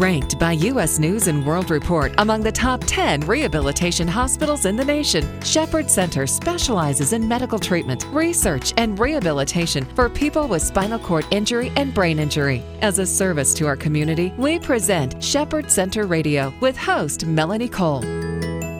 Ranked by U.S. News and World Report among the top 10 rehabilitation hospitals in the nation, Shepherd Center specializes in medical treatment, research, and rehabilitation for people with spinal cord injury and brain injury. As a service to our community, we present Shepherd Center Radio with host Melanie Cole.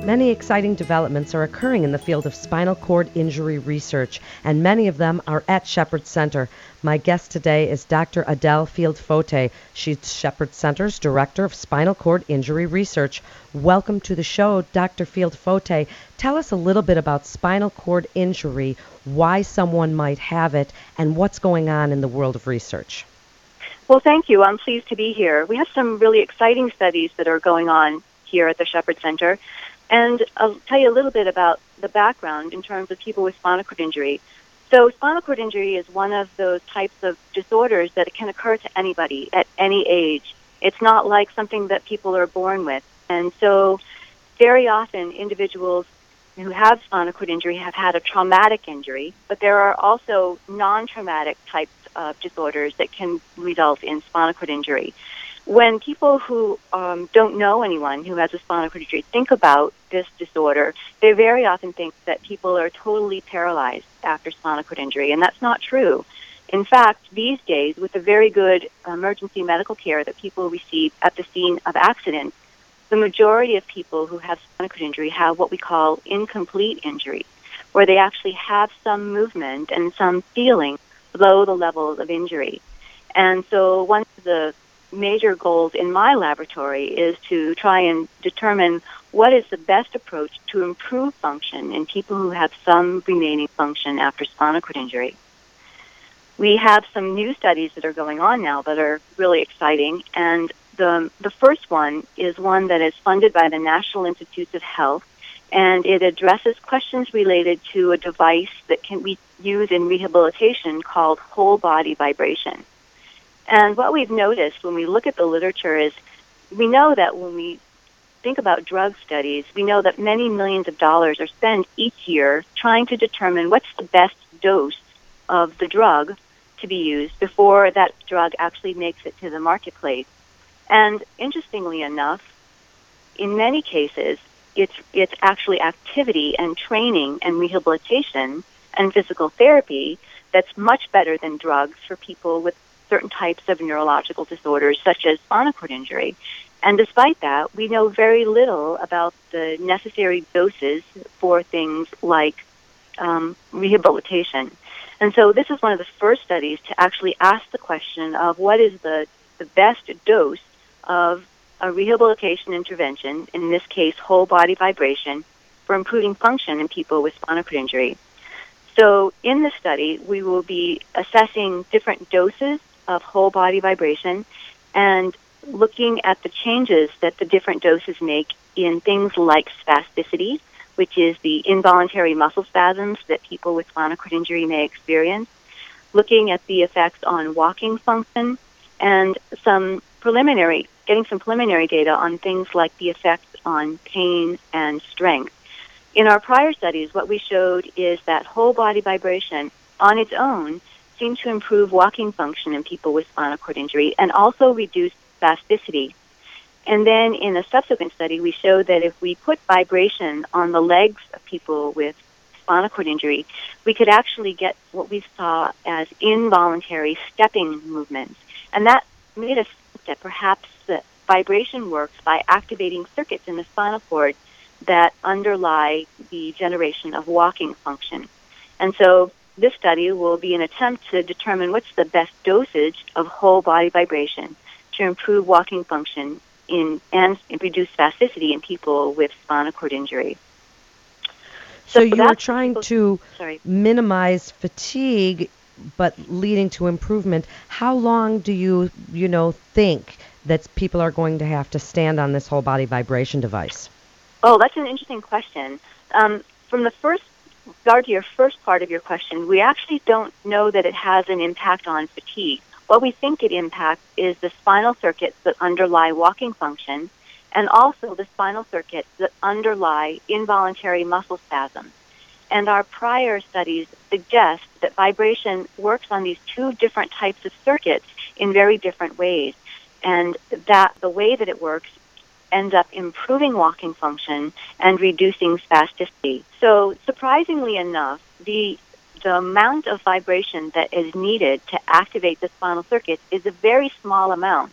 Many exciting developments are occurring in the field of spinal cord injury research, and many of them are at Shepherd Center. My guest today is Dr. Edelle Field Fote. She's Shepherd Center's Director of Spinal Cord Injury Research. Welcome to the show, Dr. Field Fote. Tell us a little bit about spinal cord injury, why someone might have it, and what's going on in the world of research. Well, thank you. I'm pleased to be here. We have some really exciting studies that are going on here at the Shepherd Center. And I'll tell you a little bit about the background in terms of people with spinal cord injury. So, spinal cord injury is one of those types of disorders that can occur to anybody at any age. It's not like something that people are born with. And so, very often, individuals who have spinal cord injury have had a traumatic injury, but there are also non traumatic types of disorders that can result in spinal cord injury when people who um, don't know anyone who has a spinal cord injury think about this disorder, they very often think that people are totally paralyzed after spinal cord injury, and that's not true. In fact, these days, with the very good emergency medical care that people receive at the scene of accidents, the majority of people who have spinal cord injury have what we call incomplete injury, where they actually have some movement and some feeling below the level of injury. And so of the major goals in my laboratory is to try and determine what is the best approach to improve function in people who have some remaining function after spinal cord injury. We have some new studies that are going on now that are really exciting, and the, the first one is one that is funded by the National Institutes of Health, and it addresses questions related to a device that can be used in rehabilitation called whole body vibration. And what we've noticed when we look at the literature is we know that when we think about drug studies, we know that many millions of dollars are spent each year trying to determine what's the best dose of the drug to be used before that drug actually makes it to the marketplace. And interestingly enough, in many cases, it's, it's actually activity and training and rehabilitation and physical therapy that's much better than drugs for people with certain types of neurological disorders, such as spinal cord injury. And despite that, we know very little about the necessary doses for things like um, rehabilitation. And so this is one of the first studies to actually ask the question of what is the, the best dose of a rehabilitation intervention, in this case, whole body vibration, for improving function in people with spinal cord injury. So in this study, we will be assessing different doses of whole body vibration and looking at the changes that the different doses make in things like spasticity, which is the involuntary muscle spasms that people with spinal cord injury may experience, looking at the effects on walking function, and some preliminary, getting some preliminary data on things like the effects on pain and strength. In our prior studies, what we showed is that whole body vibration on its own seemed to improve walking function in people with spinal cord injury and also reduce spasticity. And then in a subsequent study, we showed that if we put vibration on the legs of people with spinal cord injury, we could actually get what we saw as involuntary stepping movements. And that made us think that perhaps the vibration works by activating circuits in the spinal cord that underlie the generation of walking function. And so this study will be an attempt to determine what's the best dosage of whole body vibration to improve walking function in and reduce spasticity in people with spinal cord injury. So, so you are trying to sorry. minimize fatigue but leading to improvement. How long do you, you know, think that people are going to have to stand on this whole body vibration device? Oh, that's an interesting question. Um, from the first regard to your first part of your question, we actually don't know that it has an impact on fatigue. What we think it impacts is the spinal circuits that underlie walking function and also the spinal circuits that underlie involuntary muscle spasms. And our prior studies suggest that vibration works on these two different types of circuits in very different ways. and that the way that it works ends up improving walking function and reducing spasticity. So surprisingly enough, the the amount of vibration that is needed to activate the spinal circuit is a very small amount.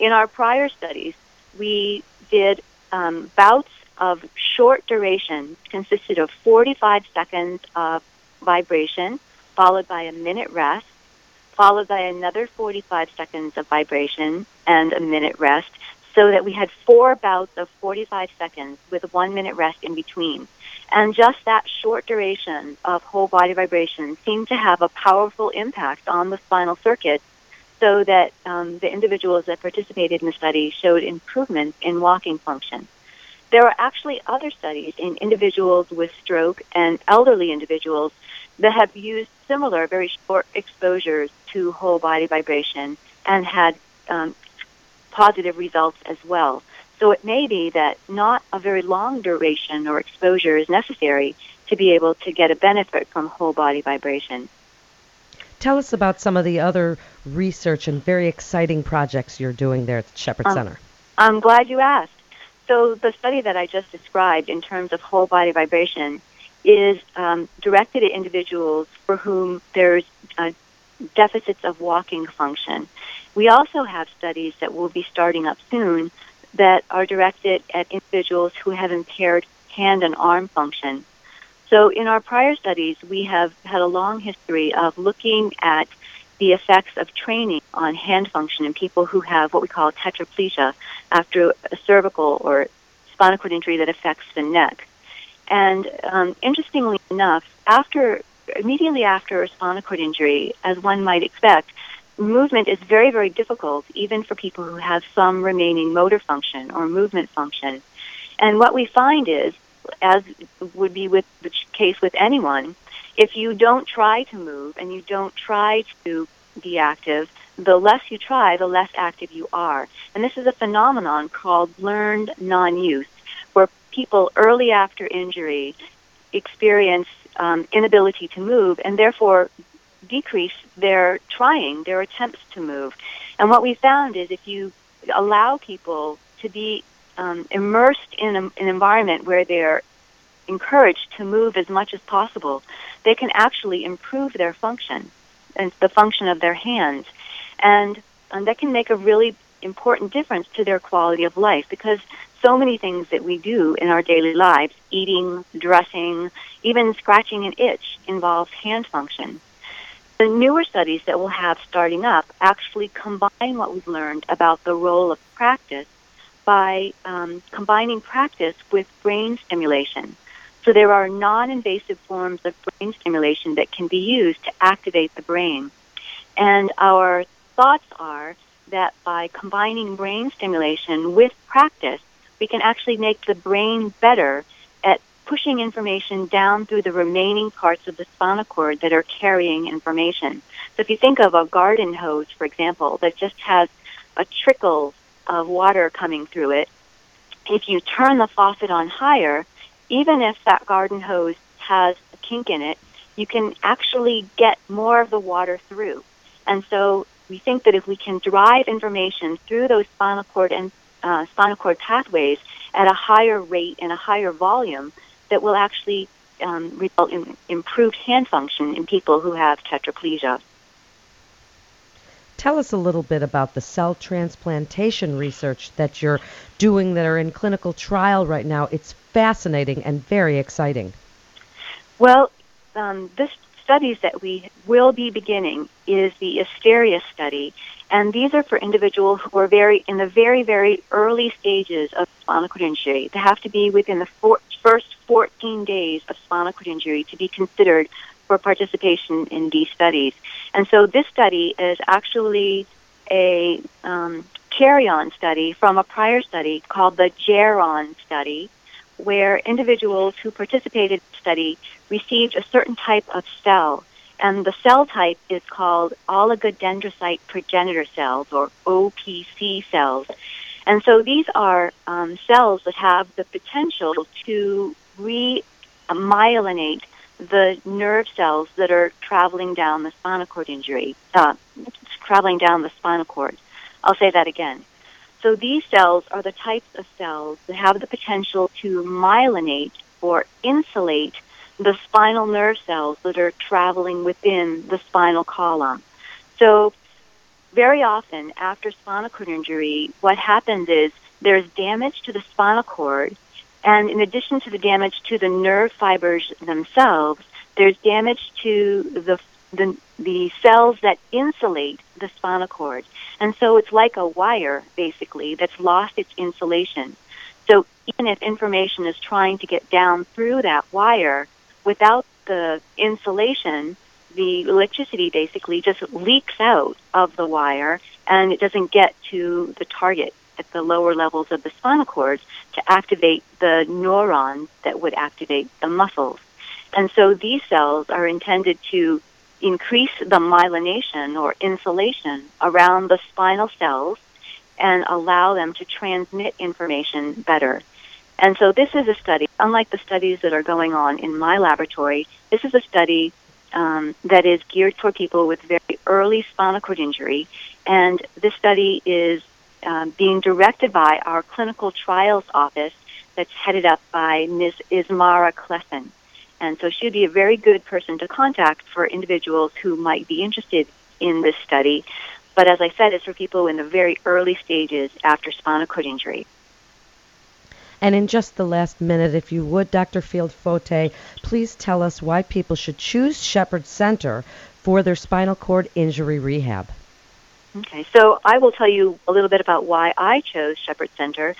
In our prior studies, we did um, bouts of short duration consisted of 45 seconds of vibration, followed by a minute rest, followed by another 45 seconds of vibration and a minute rest, so that we had four bouts of 45 seconds with one minute rest in between. And just that short duration of whole body vibration seemed to have a powerful impact on the spinal circuit so that um, the individuals that participated in the study showed improvement in walking function. There are actually other studies in individuals with stroke and elderly individuals that have used similar, very short exposures to whole body vibration and had um, positive results as well. So it may be that not a very long duration or exposure is necessary to be able to get a benefit from whole body vibration. Tell us about some of the other research and very exciting projects you're doing there at the Shepherd um, Center. I'm glad you asked. So the study that I just described in terms of whole body vibration is um, directed at individuals for whom there's uh, deficits of walking function. We also have studies that will be starting up soon that are directed at individuals who have impaired hand and arm function. So in our prior studies, we have had a long history of looking at the effects of training on hand function in people who have what we call tetraplegia after a cervical or spinal cord injury that affects the neck. And um, interestingly enough, after immediately after a spinal cord injury, as one might expect, movement is very, very difficult, even for people who have some remaining motor function or movement function. And what we find is, as would be with the case with anyone, if you don't try to move and you don't try to be active, the less you try, the less active you are. And this is a phenomenon called learned non-use, where people early after injury experience um, inability to move and therefore decrease their trying, their attempts to move. And what we found is if you allow people to be um, immersed in a, an environment where they're encouraged to move as much as possible, they can actually improve their function and the function of their hands. And, and that can make a really important difference to their quality of life because so many things that we do in our daily lives, eating, dressing, even scratching an itch, involves hand function. The newer studies that we'll have starting up actually combine what we've learned about the role of practice by um, combining practice with brain stimulation. So there are non-invasive forms of brain stimulation that can be used to activate the brain. And our thoughts are that by combining brain stimulation with practice, we can actually make the brain better at pushing information down through the remaining parts of the spinal cord that are carrying information. So if you think of a garden hose, for example, that just has a trickle of water coming through it, if you turn the faucet on higher, even if that garden hose has a kink in it, you can actually get more of the water through. And so we think that if we can drive information through those spinal cord and uh, spinal cord pathways at a higher rate and a higher volume, that will actually um, result in improved hand function in people who have tetraplegia. Tell us a little bit about the cell transplantation research that you're doing that are in clinical trial right now. It's fascinating and very exciting. Well, um, this studies that we will be beginning is the Asterias study, and these are for individuals who are very in the very very early stages of spinal cord injury. They have to be within the four, first 14 days of spinal cord injury to be considered for participation in these studies. And so this study is actually a um, carry-on study from a prior study called the Geron study, where individuals who participated in the study received a certain type of cell. And the cell type is called oligodendrocyte progenitor cells, or OPC cells. And so these are um, cells that have the potential to remyelinate the nerve cells that are traveling down the spinal cord injury, uh, traveling down the spinal cord. I'll say that again. So these cells are the types of cells that have the potential to myelinate or insulate the spinal nerve cells that are traveling within the spinal column. So very often after spinal cord injury, what happens is there's damage to the spinal cord, and in addition to the damage to the nerve fibers themselves, there's damage to the the, the cells that insulate the spinal cord. And so it's like a wire, basically, that's lost its insulation. So even if information is trying to get down through that wire, without the insulation, the electricity basically just leaks out of the wire and it doesn't get to the target at the lower levels of the spinal cord to activate the neurons that would activate the muscles. And so these cells are intended to increase the myelination or insulation around the spinal cells and allow them to transmit information better. And so this is a study, unlike the studies that are going on in my laboratory, this is a study um, that is geared for people with very early spinal cord injury. And this study is um, being directed by our clinical trials office that's headed up by Ms. Ismara Klessen. And so she'd be a very good person to contact for individuals who might be interested in this study. But as I said, it's for people in the very early stages after spinal cord injury. And in just the last minute, if you would, Dr. Field Fote, please tell us why people should choose Shepherd Center for their spinal cord injury rehab. Okay, so I will tell you a little bit about why I chose Shepherd Center.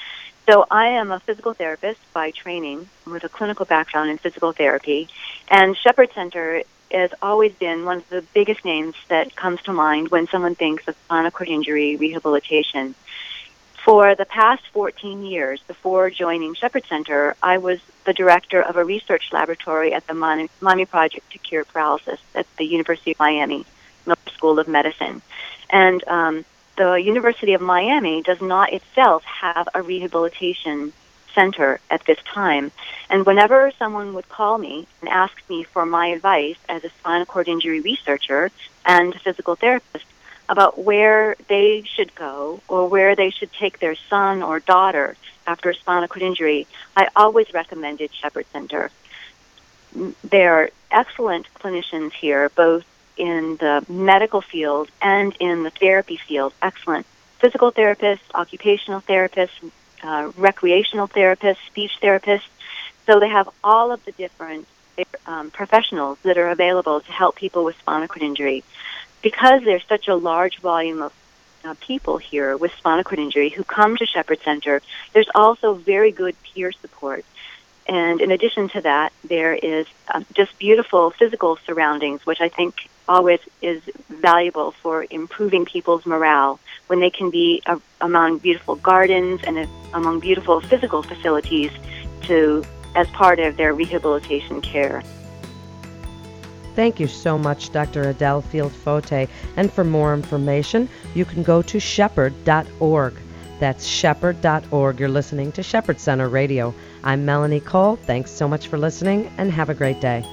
So I am a physical therapist by training with a clinical background in physical therapy, and Shepherd Center has always been one of the biggest names that comes to mind when someone thinks of spinal cord injury rehabilitation. For the past 14 years before joining Shepherd Center, I was the director of a research laboratory at the Miami Project to Cure Paralysis at the University of Miami Miller School of Medicine. And um, the University of Miami does not itself have a rehabilitation center at this time. And whenever someone would call me and ask me for my advice as a spinal cord injury researcher and physical therapist, about where they should go or where they should take their son or daughter after a spinal cord injury, I always recommended Shepherd Center. They're excellent clinicians here, both in the medical field and in the therapy field. Excellent physical therapists, occupational therapists, uh, recreational therapists, speech therapists. So they have all of the different um, professionals that are available to help people with spinal cord injury because there's such a large volume of uh, people here with spinal cord injury who come to Shepherd Center, there's also very good peer support. And in addition to that, there is uh, just beautiful physical surroundings, which I think always is valuable for improving people's morale when they can be among beautiful gardens and among beautiful physical facilities to as part of their rehabilitation care. Thank you so much, Dr. Edelle Field Fote. And for more information, you can go to shepherd.org. That's shepherd.org. You're listening to Shepherd Center Radio. I'm Melanie Cole. Thanks so much for listening and have a great day.